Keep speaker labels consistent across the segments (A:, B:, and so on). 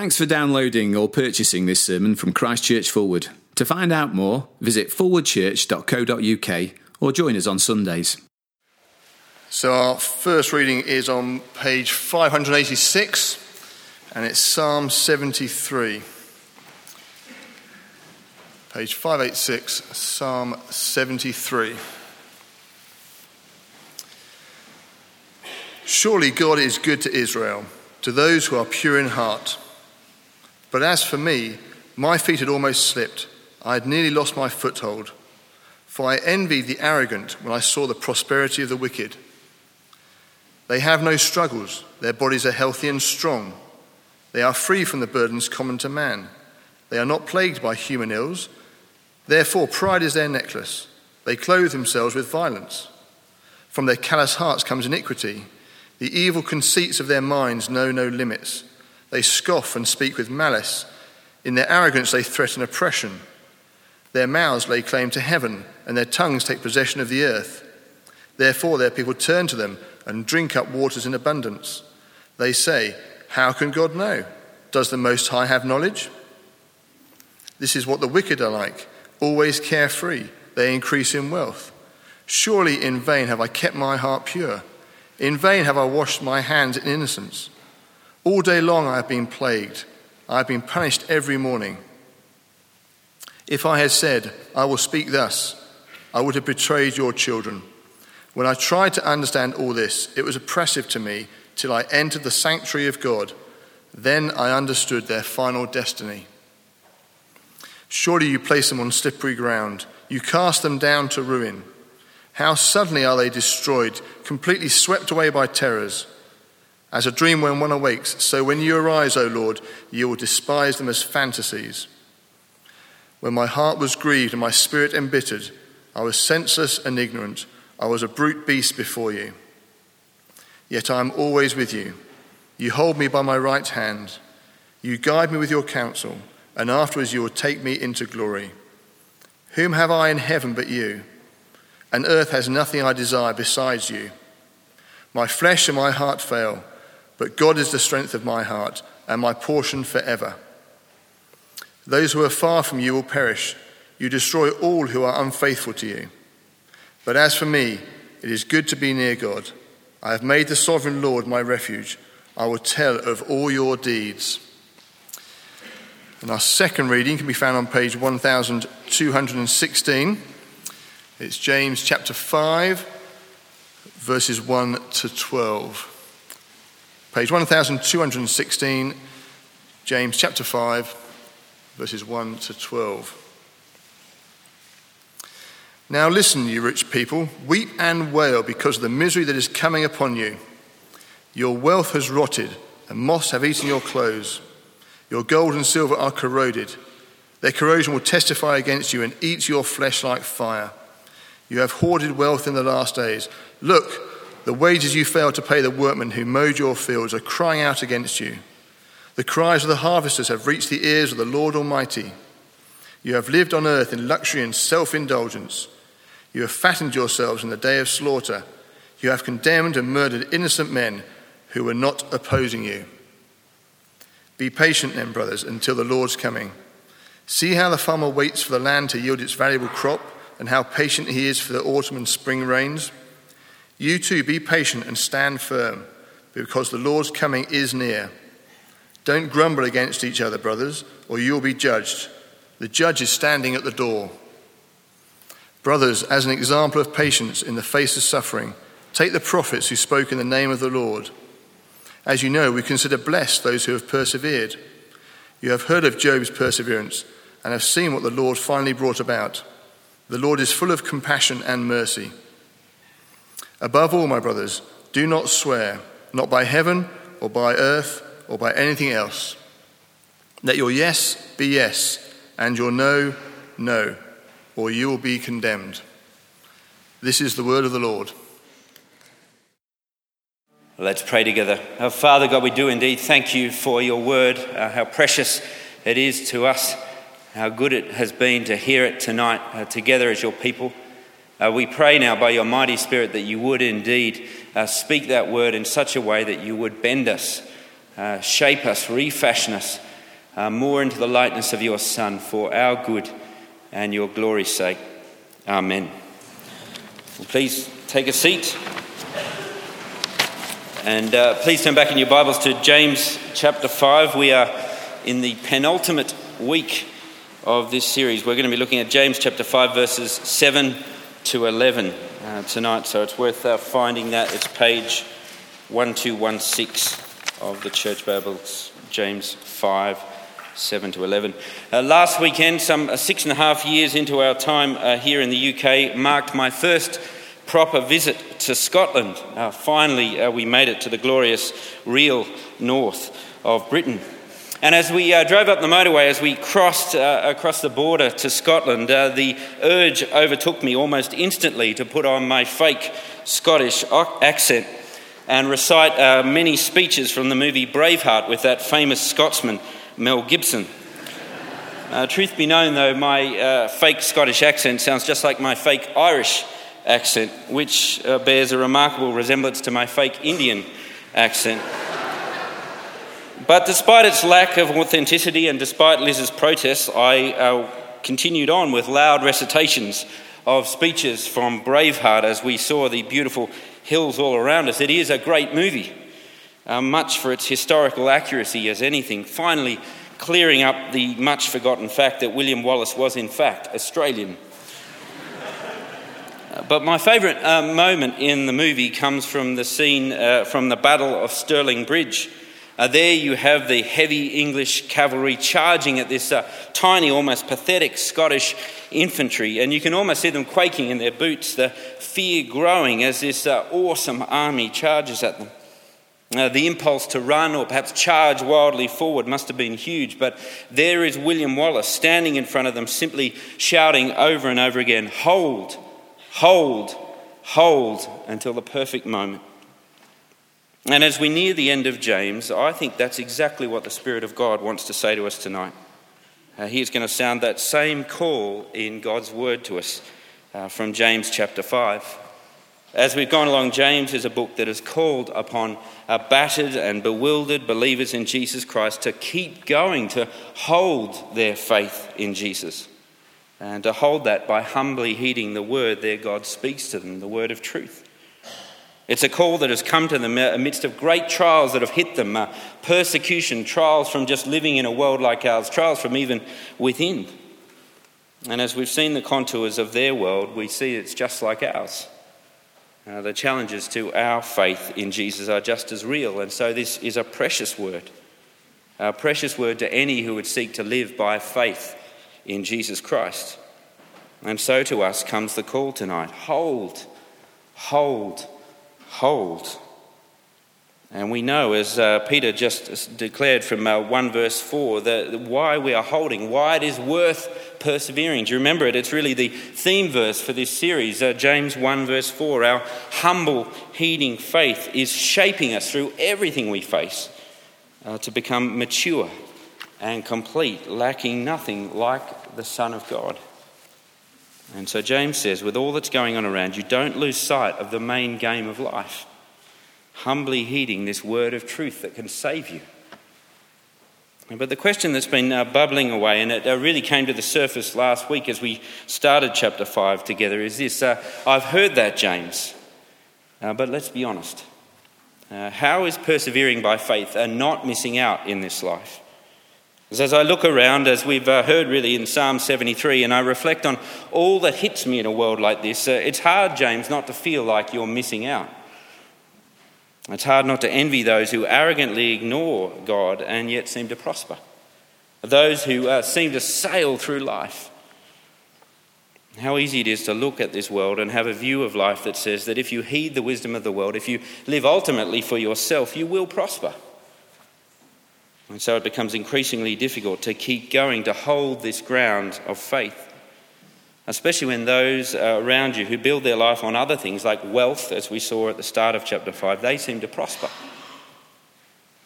A: Thanks for downloading or purchasing this sermon from Christchurch Forward. To find out more, visit forwardchurch.co.uk or join us on Sundays.
B: So, our first reading is on page 586, and it's Psalm 73. Page 586, Psalm 73. Surely God is good to Israel, to those who are pure in heart. But as for me, my feet had almost slipped. I had nearly lost my foothold. For I envied the arrogant when I saw the prosperity of the wicked. They have no struggles, their bodies are healthy and strong. They are free from the burdens common to man. They are not plagued by human ills. Therefore, pride is their necklace. They clothe themselves with violence. From their callous hearts comes iniquity. The evil conceits of their minds know no limits. They scoff and speak with malice. In their arrogance, they threaten oppression. Their mouths lay claim to heaven, and their tongues take possession of the earth. Therefore, their people turn to them and drink up waters in abundance. They say, How can God know? Does the Most High have knowledge? This is what the wicked are like, always carefree. They increase in wealth. Surely in vain have I kept my heart pure. In vain have I washed my hands in innocence. All day long I have been plagued. I have been punished every morning. If I had said, I will speak thus, I would have betrayed your children. When I tried to understand all this, it was oppressive to me till I entered the sanctuary of God. Then I understood their final destiny. Surely you place them on slippery ground, you cast them down to ruin. How suddenly are they destroyed, completely swept away by terrors. As a dream when one awakes, so when you arise, O Lord, you will despise them as fantasies. When my heart was grieved and my spirit embittered, I was senseless and ignorant. I was a brute beast before you. Yet I am always with you. You hold me by my right hand. You guide me with your counsel, and afterwards you will take me into glory. Whom have I in heaven but you? And earth has nothing I desire besides you. My flesh and my heart fail, but God is the strength of my heart and my portion forever. Those who are far from you will perish. You destroy all who are unfaithful to you. But as for me, it is good to be near God. I have made the sovereign Lord my refuge. I will tell of all your deeds. And our second reading can be found on page 1216. It's James chapter 5, verses 1 to 12. Page 1216, James chapter 5, verses 1 to 12. Now listen, you rich people, weep and wail because of the misery that is coming upon you. Your wealth has rotted, and moths have eaten your clothes. Your gold and silver are corroded. Their corrosion will testify against you and eat your flesh like fire. You have hoarded wealth in the last days. Look, the wages you failed to pay the workmen who mowed your fields are crying out against you. The cries of the harvesters have reached the ears of the Lord Almighty. You have lived on earth in luxury and self indulgence. You have fattened yourselves in the day of slaughter. You have condemned and murdered innocent men who were not opposing you. Be patient then, brothers, until the Lord's coming. See how the farmer waits for the land to yield its valuable crop, and how patient he is for the autumn and spring rains. You too, be patient and stand firm, because the Lord's coming is near. Don't grumble against each other, brothers, or you will be judged. The judge is standing at the door. Brothers, as an example of patience in the face of suffering, take the prophets who spoke in the name of the Lord. As you know, we consider blessed those who have persevered. You have heard of Job's perseverance and have seen what the Lord finally brought about. The Lord is full of compassion and mercy. Above all, my brothers, do not swear, not by heaven or by earth or by anything else. Let your yes be yes and your no, no or you will be condemned. This is the word of the Lord.
C: Let's pray together. Our Father God, we do indeed thank you for your word, uh, how precious it is to us, how good it has been to hear it tonight uh, together as your people. Uh, we pray now by your mighty Spirit that you would indeed uh, speak that word in such a way that you would bend us, uh, shape us, refashion us uh, more into the likeness of your Son for our good and your glory's sake. Amen. Well, please take a seat. And uh, please turn back in your Bibles to James chapter 5. We are in the penultimate week of this series. We're going to be looking at James chapter 5, verses 7 to 11 uh, tonight, so it's worth uh, finding that. It's page 1216 of the Church Bibles, James 5. 7 to 11. Uh, last weekend, some uh, six and a half years into our time uh, here in the UK, marked my first proper visit to Scotland. Uh, finally, we made it to the glorious, real north of Britain. And as we uh, drove up the motorway, as we crossed uh, across the border to Scotland, uh, the urge overtook me almost instantly to put on my fake Scottish accent and recite uh, many speeches from the movie Braveheart with that famous Scotsman, Mel Gibson. Uh, truth be known, though, my uh, fake Scottish accent sounds just like my fake Irish accent, which bears a remarkable resemblance to my fake Indian accent. But despite its lack of authenticity and despite Liz's protests, I uh, continued on with loud recitations of speeches from Braveheart as we saw the beautiful hills all around us. It is a great movie, uh, much for its historical accuracy as anything, finally clearing up the much forgotten fact that William Wallace was, in fact, Australian. Uh, but my favourite uh, moment in the movie comes from the scene uh, from the Battle of Stirling Bridge uh, there you have the heavy English cavalry charging at this uh, tiny, almost pathetic Scottish infantry, and you can almost see them quaking in their boots, the fear growing as this uh, awesome army charges at them. Uh, the impulse to run or perhaps charge wildly forward must have been huge, but there is William Wallace standing in front of them, simply shouting over and over again, Hold, hold, hold, until the perfect moment. And as we near the end of James, I think that's exactly what the Spirit of God wants to say to us tonight. Uh, he is going to sound that same call in God's word to us uh, from James chapter 5. As we've gone along, James is a book that has called upon battered and bewildered believers in Jesus Christ to keep going, to hold their faith in Jesus, and to hold that by humbly heeding the word their God speaks to them, the word of truth. It's a call that has come to them amidst of great trials that have hit them uh, persecution, trials from just living in a world like ours, trials from even within. And as we've seen the contours of their world, we see it's just like ours. Uh, the challenges to our faith in Jesus are just as real, and so this is a precious word. A precious word to any who would seek to live by faith in Jesus Christ. And so to us comes the call tonight hold, hold hold. And we know, as uh, Peter just declared from uh, 1 verse 4, that why we are holding, why it is worth persevering. Do you remember it? It's really the theme verse for this series, uh, James 1 verse 4. Our humble, heeding faith is shaping us through everything we face uh, to become mature and complete, lacking nothing like the Son of God. And so James says, with all that's going on around you, don't lose sight of the main game of life, humbly heeding this word of truth that can save you. But the question that's been uh, bubbling away, and it uh, really came to the surface last week as we started chapter 5 together, is this uh, I've heard that, James, uh, but let's be honest. Uh, how is persevering by faith and not missing out in this life? As I look around, as we've uh, heard really in Psalm 73, and I reflect on all that hits me in a world like this, uh, it's hard, James, not to feel like you're missing out. It's hard not to envy those who arrogantly ignore God and yet seem to prosper, those who uh, seem to sail through life. How easy it is to look at this world and have a view of life that says that if you heed the wisdom of the world, if you live ultimately for yourself, you will prosper. And so it becomes increasingly difficult to keep going, to hold this ground of faith. Especially when those uh, around you who build their life on other things like wealth, as we saw at the start of chapter 5, they seem to prosper.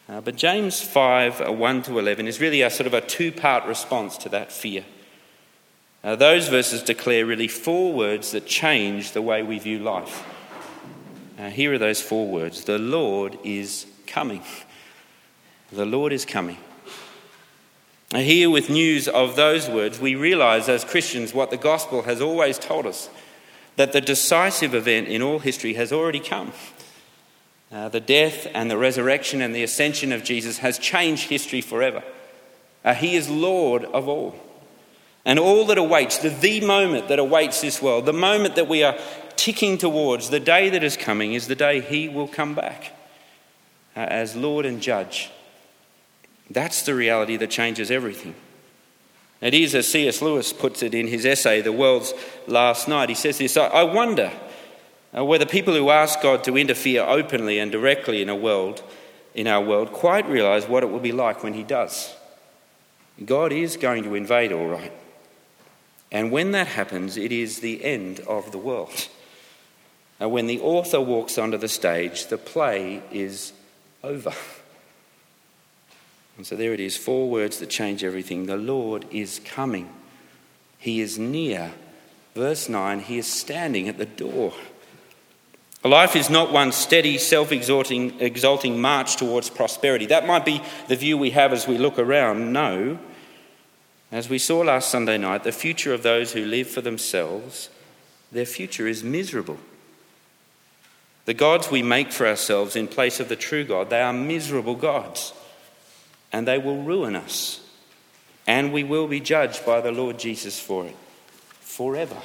C: Uh, but James 5 uh, 1 to 11 is really a sort of a two part response to that fear. Uh, those verses declare really four words that change the way we view life. Uh, here are those four words The Lord is coming. The Lord is coming. Here, with news of those words, we realize as Christians what the gospel has always told us that the decisive event in all history has already come. Uh, the death and the resurrection and the ascension of Jesus has changed history forever. Uh, he is Lord of all. And all that awaits, the, the moment that awaits this world, the moment that we are ticking towards, the day that is coming, is the day He will come back uh, as Lord and Judge. That's the reality that changes everything. It is, as C.S. Lewis puts it in his essay, The World's Last Night. He says this I wonder uh, whether people who ask God to interfere openly and directly in a world, in our world, quite realize what it will be like when He does. God is going to invade, all right. And when that happens, it is the end of the world. And when the author walks onto the stage, the play is over. And so there it is four words that change everything. The Lord is coming, He is near. Verse 9, He is standing at the door. Life is not one steady, self exalting march towards prosperity. That might be the view we have as we look around. No. As we saw last Sunday night, the future of those who live for themselves, their future is miserable. The gods we make for ourselves in place of the true God, they are miserable gods and they will ruin us. And we will be judged by the Lord Jesus for it forever.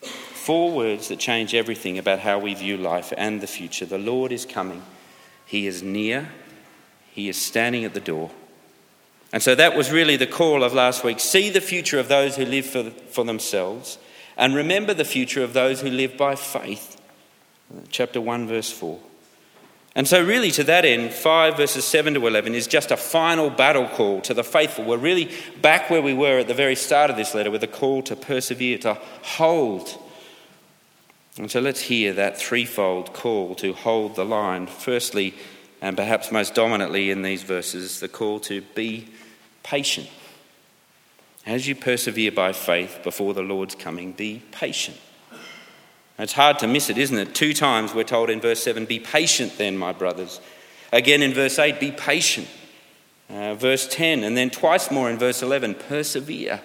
C: Four words that change everything about how we view life and the future. The Lord is coming, He is near, He is standing at the door. And so that was really the call of last week. See the future of those who live for, for themselves, and remember the future of those who live by faith. Chapter 1, verse 4. And so, really, to that end, 5 verses 7 to 11 is just a final battle call to the faithful. We're really back where we were at the very start of this letter with a call to persevere, to hold. And so, let's hear that threefold call to hold the line. Firstly, and perhaps most dominantly in these verses, the call to be patient. As you persevere by faith before the Lord's coming, be patient. It's hard to miss it, isn't it? Two times we're told in verse 7 be patient then, my brothers. Again in verse 8, be patient. Uh, verse 10, and then twice more in verse 11, persevere.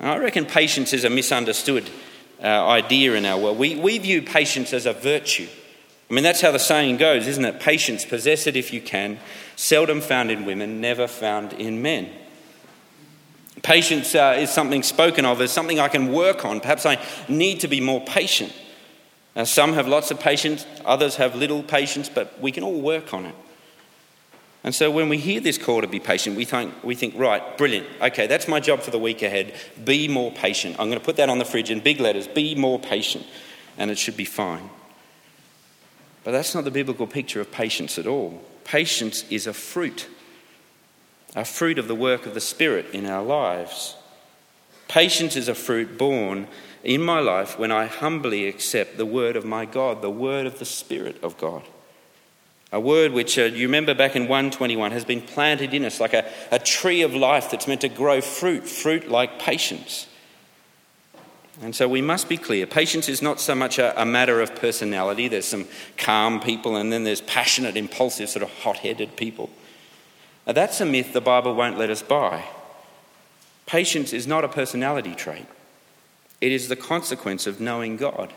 C: I reckon patience is a misunderstood uh, idea in our world. We, we view patience as a virtue. I mean, that's how the saying goes, isn't it? Patience, possess it if you can, seldom found in women, never found in men. Patience uh, is something spoken of as something I can work on. Perhaps I need to be more patient. Uh, some have lots of patience, others have little patience, but we can all work on it. And so when we hear this call to be patient, we think, we think, right, brilliant. Okay, that's my job for the week ahead. Be more patient. I'm going to put that on the fridge in big letters. Be more patient. And it should be fine. But that's not the biblical picture of patience at all. Patience is a fruit a fruit of the work of the Spirit in our lives. Patience is a fruit born in my life when I humbly accept the word of my God, the word of the Spirit of God. A word which, uh, you remember back in 121, has been planted in us like a, a tree of life that's meant to grow fruit, fruit like patience. And so we must be clear patience is not so much a, a matter of personality. There's some calm people, and then there's passionate, impulsive, sort of hot headed people. Now, that's a myth the Bible won't let us buy. Patience is not a personality trait, it is the consequence of knowing God.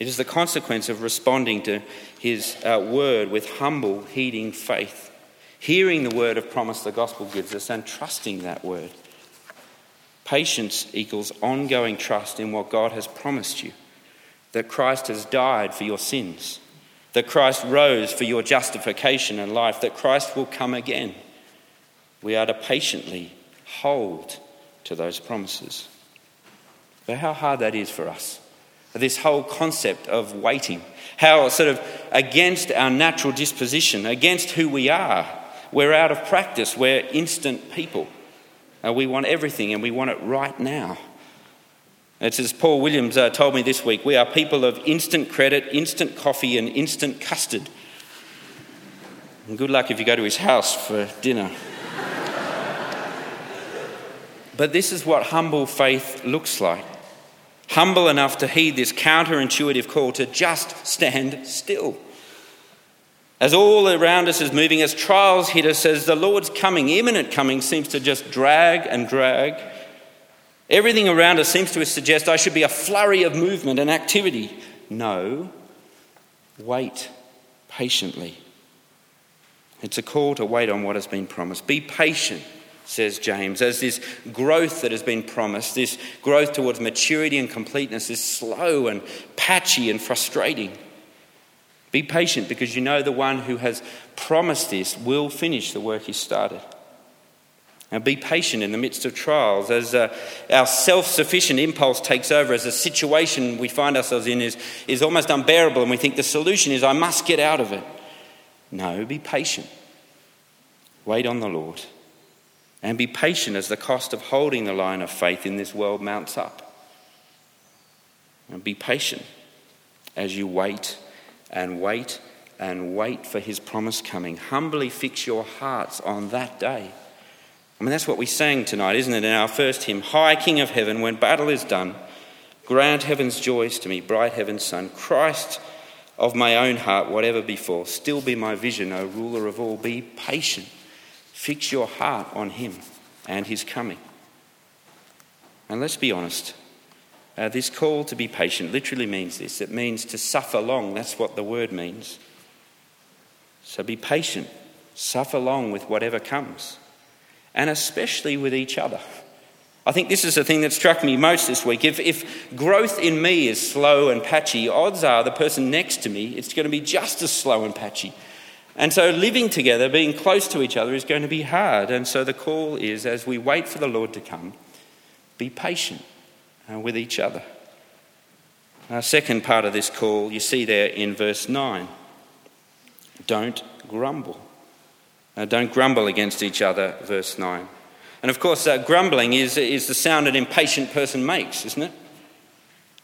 C: It is the consequence of responding to His uh, word with humble, heeding faith, hearing the word of promise the gospel gives us, and trusting that word. Patience equals ongoing trust in what God has promised you that Christ has died for your sins that Christ rose for your justification and life, that Christ will come again. We are to patiently hold to those promises. But how hard that is for us. This whole concept of waiting, how sort of against our natural disposition, against who we are, we're out of practice, we're instant people. Uh, we want everything and we want it right now. It's as Paul Williams uh, told me this week we are people of instant credit, instant coffee, and instant custard. And good luck if you go to his house for dinner. but this is what humble faith looks like humble enough to heed this counterintuitive call to just stand still. As all around us is moving, as trials hit us, as the Lord's coming, imminent coming, seems to just drag and drag, everything around us seems to suggest I should be a flurry of movement and activity. No, wait patiently. It's a call to wait on what has been promised. Be patient, says James, as this growth that has been promised, this growth towards maturity and completeness is slow and patchy and frustrating. Be patient because you know the one who has promised this will finish the work he started. And be patient in the midst of trials as uh, our self sufficient impulse takes over, as the situation we find ourselves in is, is almost unbearable, and we think the solution is, I must get out of it. No, be patient. Wait on the Lord. And be patient as the cost of holding the line of faith in this world mounts up. And be patient as you wait and wait and wait for his promise coming. Humbly fix your hearts on that day. I mean, that's what we sang tonight, isn't it, in our first hymn? High King of Heaven, when battle is done, grant heaven's joys to me, bright heaven's Son. Christ of my own heart, whatever befall, still be my vision, O ruler of all. Be patient. Fix your heart on him and his coming. And let's be honest. Uh, this call to be patient literally means this it means to suffer long. That's what the word means. So be patient, suffer long with whatever comes, and especially with each other. I think this is the thing that struck me most this week. If, if growth in me is slow and patchy, odds are the person next to me, it's going to be just as slow and patchy. And so living together, being close to each other, is going to be hard. And so the call is as we wait for the Lord to come, be patient uh, with each other. Our second part of this call, you see there in verse 9 don't grumble. Uh, don't grumble against each other, verse 9. And of course, uh, grumbling is, is the sound an impatient person makes, isn't it?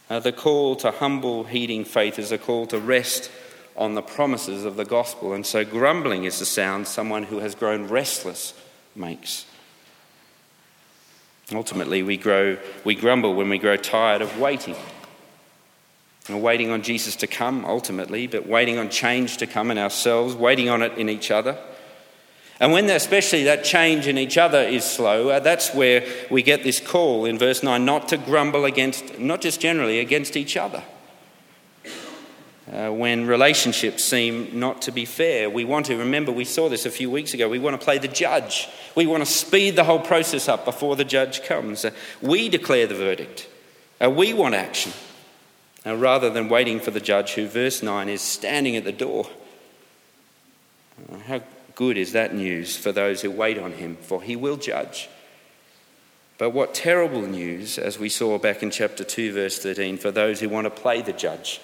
C: Uh, the call to humble, heeding faith is a call to rest on the promises of the gospel. And so, grumbling is the sound someone who has grown restless makes. Ultimately, we, grow, we grumble when we grow tired of waiting. Waiting on Jesus to come, ultimately, but waiting on change to come in ourselves, waiting on it in each other. And when especially that change in each other is slow, uh, that's where we get this call in verse 9 not to grumble against, not just generally, against each other. Uh, when relationships seem not to be fair, we want to remember, we saw this a few weeks ago, we want to play the judge. We want to speed the whole process up before the judge comes. Uh, we declare the verdict. Uh, we want action. Uh, rather than waiting for the judge, who, verse 9, is standing at the door. Uh, how good is that news for those who wait on him, for he will judge. But what terrible news, as we saw back in chapter 2, verse 13, for those who want to play the judge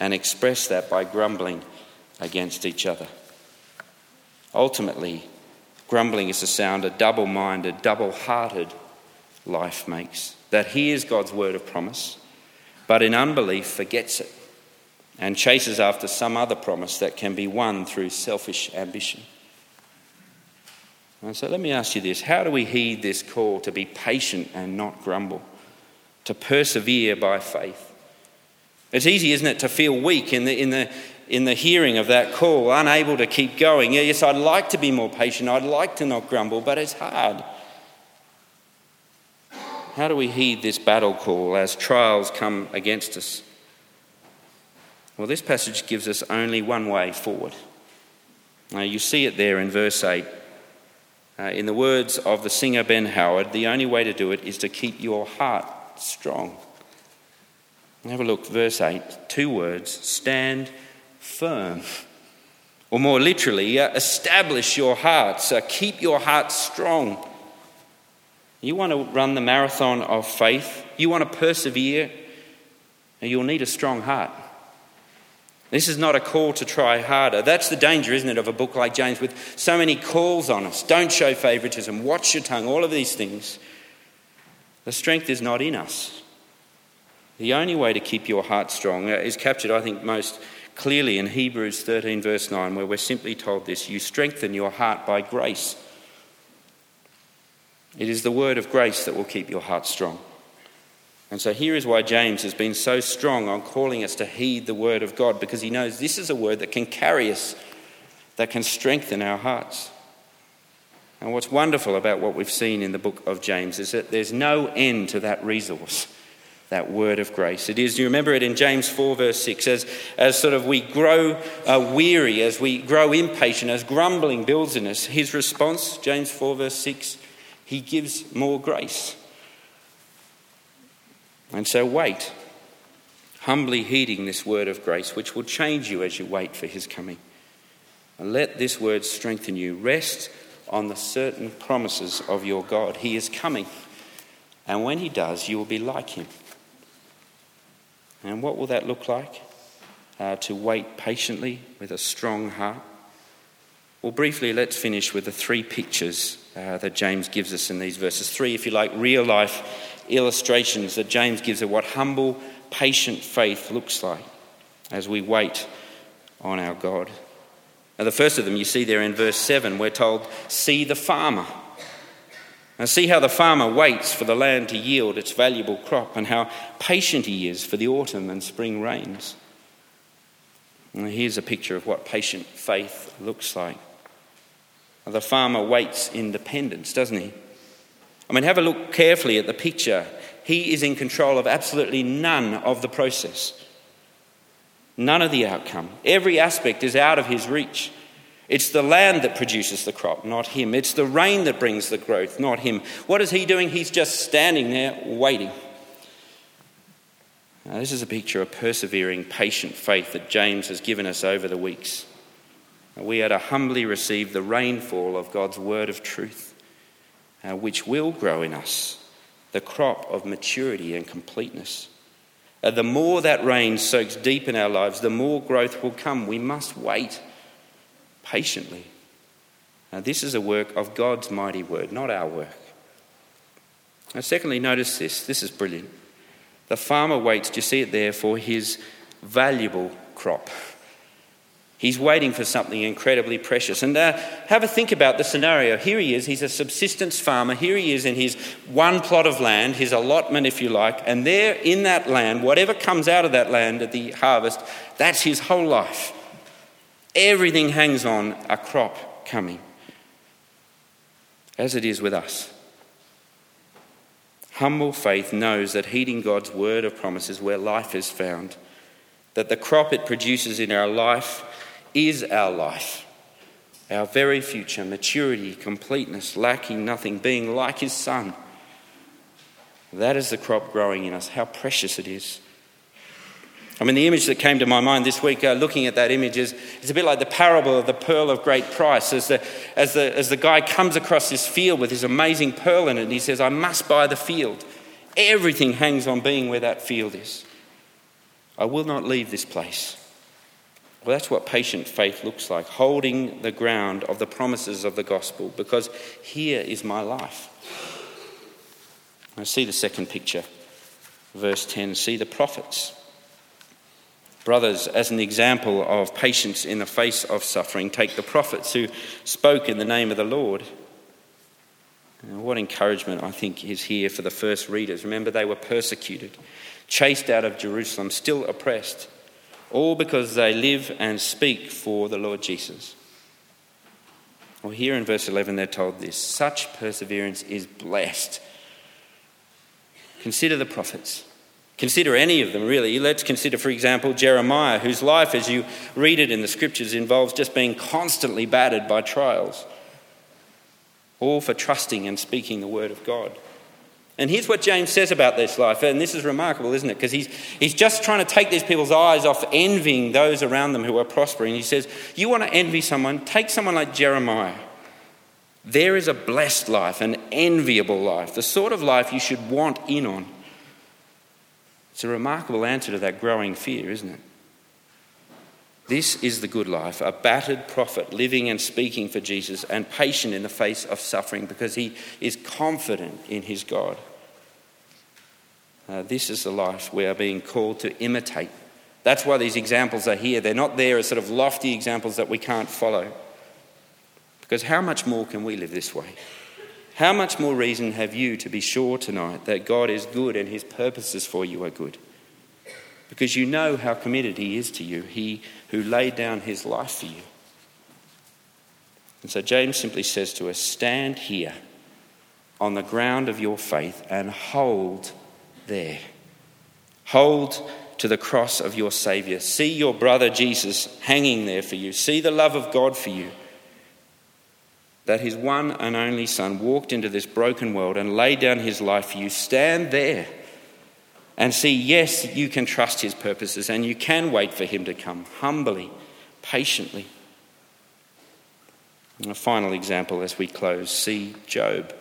C: and express that by grumbling against each other. Ultimately, grumbling is the sound a double minded, double hearted life makes that hears God's word of promise, but in unbelief forgets it and chases after some other promise that can be won through selfish ambition. And so let me ask you this how do we heed this call to be patient and not grumble, to persevere by faith? It's easy, isn't it, to feel weak in the, in the, in the hearing of that call, unable to keep going. Yes, I'd like to be more patient, I'd like to not grumble, but it's hard. How do we heed this battle call as trials come against us? Well, this passage gives us only one way forward. Now, you see it there in verse 8. Uh, in the words of the singer Ben Howard, the only way to do it is to keep your heart strong. Have a look, verse 8, two words stand firm. Or more literally, uh, establish your hearts, uh, keep your hearts strong. You want to run the marathon of faith, you want to persevere, you'll need a strong heart. This is not a call to try harder. That's the danger, isn't it, of a book like James with so many calls on us. Don't show favoritism, watch your tongue, all of these things. The strength is not in us. The only way to keep your heart strong uh, is captured, I think, most clearly in Hebrews 13, verse 9, where we're simply told this You strengthen your heart by grace. It is the word of grace that will keep your heart strong. And so here is why James has been so strong on calling us to heed the word of God, because he knows this is a word that can carry us that can strengthen our hearts. And what's wonderful about what we've seen in the book of James is that there's no end to that resource, that word of grace. It is, you remember it in James 4, verse 6, as, as sort of we grow uh, weary, as we grow impatient, as grumbling builds in us, his response, James 4, verse 6, he gives more grace. And so wait, humbly heeding this word of grace, which will change you as you wait for his coming. And let this word strengthen you. Rest on the certain promises of your God. He is coming. And when he does, you will be like him. And what will that look like? Uh, to wait patiently with a strong heart. Well, briefly, let's finish with the three pictures uh, that James gives us in these verses. Three, if you like, real life illustrations that James gives of what humble, patient faith looks like as we wait on our God. Now, the first of them you see there in verse 7, we're told, See the farmer. Now, see how the farmer waits for the land to yield its valuable crop and how patient he is for the autumn and spring rains. Here's a picture of what patient faith looks like. The farmer waits in dependence, doesn't he? I mean, have a look carefully at the picture. He is in control of absolutely none of the process, none of the outcome. Every aspect is out of his reach. It's the land that produces the crop, not him. It's the rain that brings the growth, not him. What is he doing? He's just standing there waiting. Now, this is a picture of persevering, patient faith that James has given us over the weeks. We are to humbly receive the rainfall of God's word of truth uh, which will grow in us the crop of maturity and completeness. Uh, the more that rain soaks deep in our lives, the more growth will come. We must wait patiently. Now, this is a work of God's mighty word, not our work. Now, secondly, notice this. This is brilliant. The farmer waits, do you see it there, for his valuable crop. He's waiting for something incredibly precious. And uh, have a think about the scenario. Here he is, he's a subsistence farmer. Here he is in his one plot of land, his allotment, if you like. And there in that land, whatever comes out of that land at the harvest, that's his whole life. Everything hangs on a crop coming, as it is with us. Humble faith knows that heeding God's word of promise is where life is found, that the crop it produces in our life is our life, our very future, maturity, completeness, lacking nothing, being like His Son. That is the crop growing in us. How precious it is. I mean, the image that came to my mind this week, uh, looking at that image, is it's a bit like the parable of the pearl of great price. As the, as, the, as the guy comes across this field with this amazing pearl in it, and he says, I must buy the field. Everything hangs on being where that field is. I will not leave this place. Well, that's what patient faith looks like, holding the ground of the promises of the gospel, because here is my life. I see the second picture, verse 10. See the prophets. Brothers, as an example of patience in the face of suffering, take the prophets who spoke in the name of the Lord. what encouragement, I think, is here for the first readers. Remember, they were persecuted, chased out of Jerusalem, still oppressed all because they live and speak for the Lord Jesus. Well, here in verse 11, they're told this such perseverance is blessed. Consider the prophets. Consider any of them, really. Let's consider, for example, Jeremiah, whose life, as you read it in the scriptures, involves just being constantly battered by trials, all for trusting and speaking the word of God. And here's what James says about this life, and this is remarkable, isn't it? Because he's, he's just trying to take these people's eyes off envying those around them who are prospering. He says, You want to envy someone? Take someone like Jeremiah. There is a blessed life, an enviable life, the sort of life you should want in on. It's a remarkable answer to that growing fear, isn't it? This is the good life, a battered prophet living and speaking for Jesus and patient in the face of suffering because he is confident in his God. Uh, this is the life we are being called to imitate. That's why these examples are here. They're not there as sort of lofty examples that we can't follow. Because how much more can we live this way? How much more reason have you to be sure tonight that God is good and his purposes for you are good? Because you know how committed he is to you, he who laid down his life for you. And so James simply says to us stand here on the ground of your faith and hold there. Hold to the cross of your Saviour. See your brother Jesus hanging there for you. See the love of God for you. That his one and only Son walked into this broken world and laid down his life for you. Stand there and see, yes, you can trust his purposes and you can wait for him to come humbly, patiently. And a final example as we close see Job,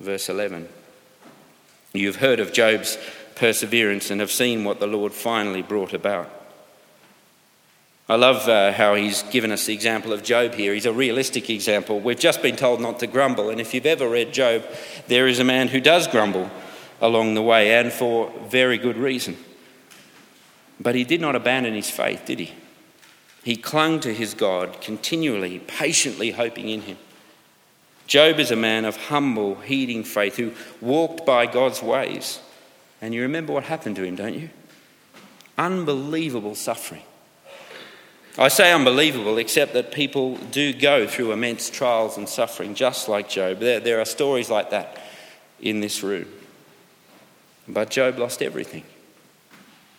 C: verse 11. You've heard of Job's perseverance and have seen what the Lord finally brought about. I love uh, how he's given us the example of Job here. He's a realistic example. We've just been told not to grumble, and if you've ever read Job, there is a man who does grumble along the way, and for very good reason. But he did not abandon his faith, did he? He clung to his God, continually, patiently hoping in him. Job is a man of humble, heeding faith who walked by God's ways. And you remember what happened to him, don't you? Unbelievable suffering. I say unbelievable, except that people do go through immense trials and suffering, just like Job. There, there are stories like that in this room. But Job lost everything,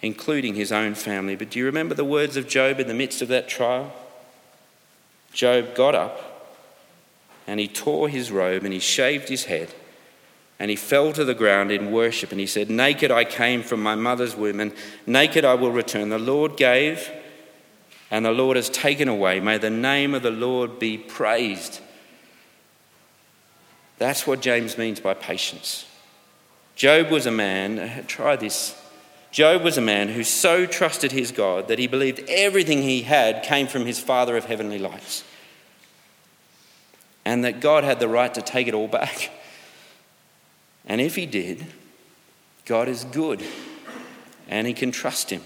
C: including his own family. But do you remember the words of Job in the midst of that trial? Job got up and he tore his robe and he shaved his head and he fell to the ground in worship and he said, Naked I came from my mother's womb, and naked I will return. The Lord gave, and the Lord has taken away. May the name of the Lord be praised. That's what James means by patience. Job was a man, try this. Job was a man who so trusted his God that he believed everything he had came from his Father of heavenly lights. And that God had the right to take it all back. And if he did, God is good and he can trust him.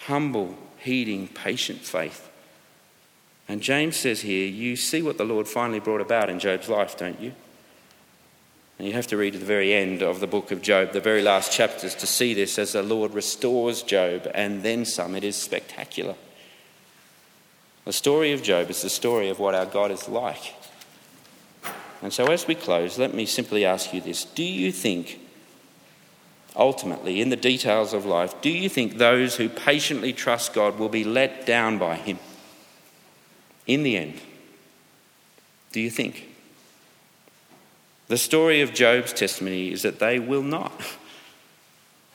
C: Humble, heeding, patient faith. And James says here, you see what the Lord finally brought about in Job's life, don't you? And you have to read to the very end of the book of Job, the very last chapters, to see this as the Lord restores Job and then some. It is spectacular. The story of Job is the story of what our God is like. And so, as we close, let me simply ask you this Do you think, ultimately, in the details of life, do you think those who patiently trust God will be let down by Him? In the end, do you think? The story of Job's testimony is that they will not.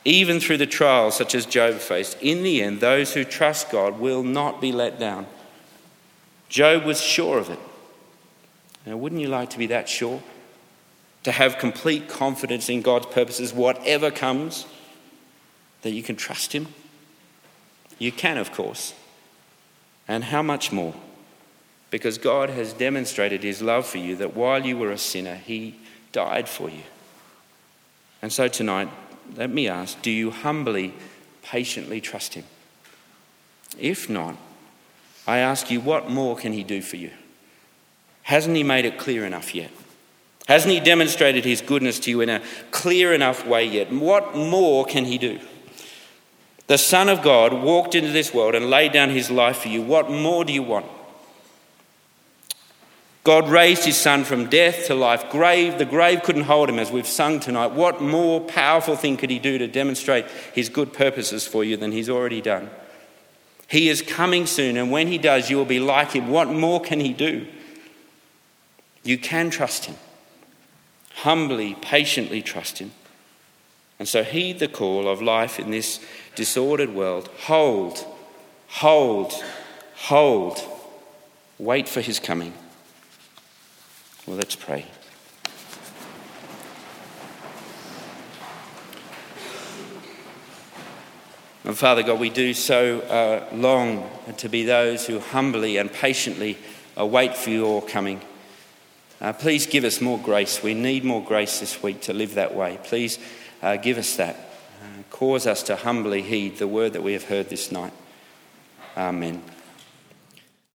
C: Even through the trials such as Job faced, in the end, those who trust God will not be let down. Job was sure of it. Now, wouldn't you like to be that sure? To have complete confidence in God's purposes, whatever comes, that you can trust Him? You can, of course. And how much more? Because God has demonstrated His love for you that while you were a sinner, He died for you. And so tonight, let me ask do you humbly, patiently trust Him? If not, I ask you, what more can He do for you? Hasn't he made it clear enough yet? Hasn't he demonstrated his goodness to you in a clear enough way yet? What more can he do? The Son of God walked into this world and laid down his life for you. What more do you want? God raised his son from death to life. Grave, the grave couldn't hold him, as we've sung tonight. What more powerful thing could he do to demonstrate his good purposes for you than he's already done? He is coming soon, and when he does, you will be like him. What more can he do? You can trust Him. Humbly, patiently trust Him. And so heed the call of life in this disordered world. Hold, hold, hold. Wait for His coming. Well, let's pray. And Father God, we do so uh, long to be those who humbly and patiently await for your coming. Uh, please give us more grace. We need more grace this week to live that way. Please uh, give us that. Uh, cause us to humbly heed the word that we have heard this night. Amen.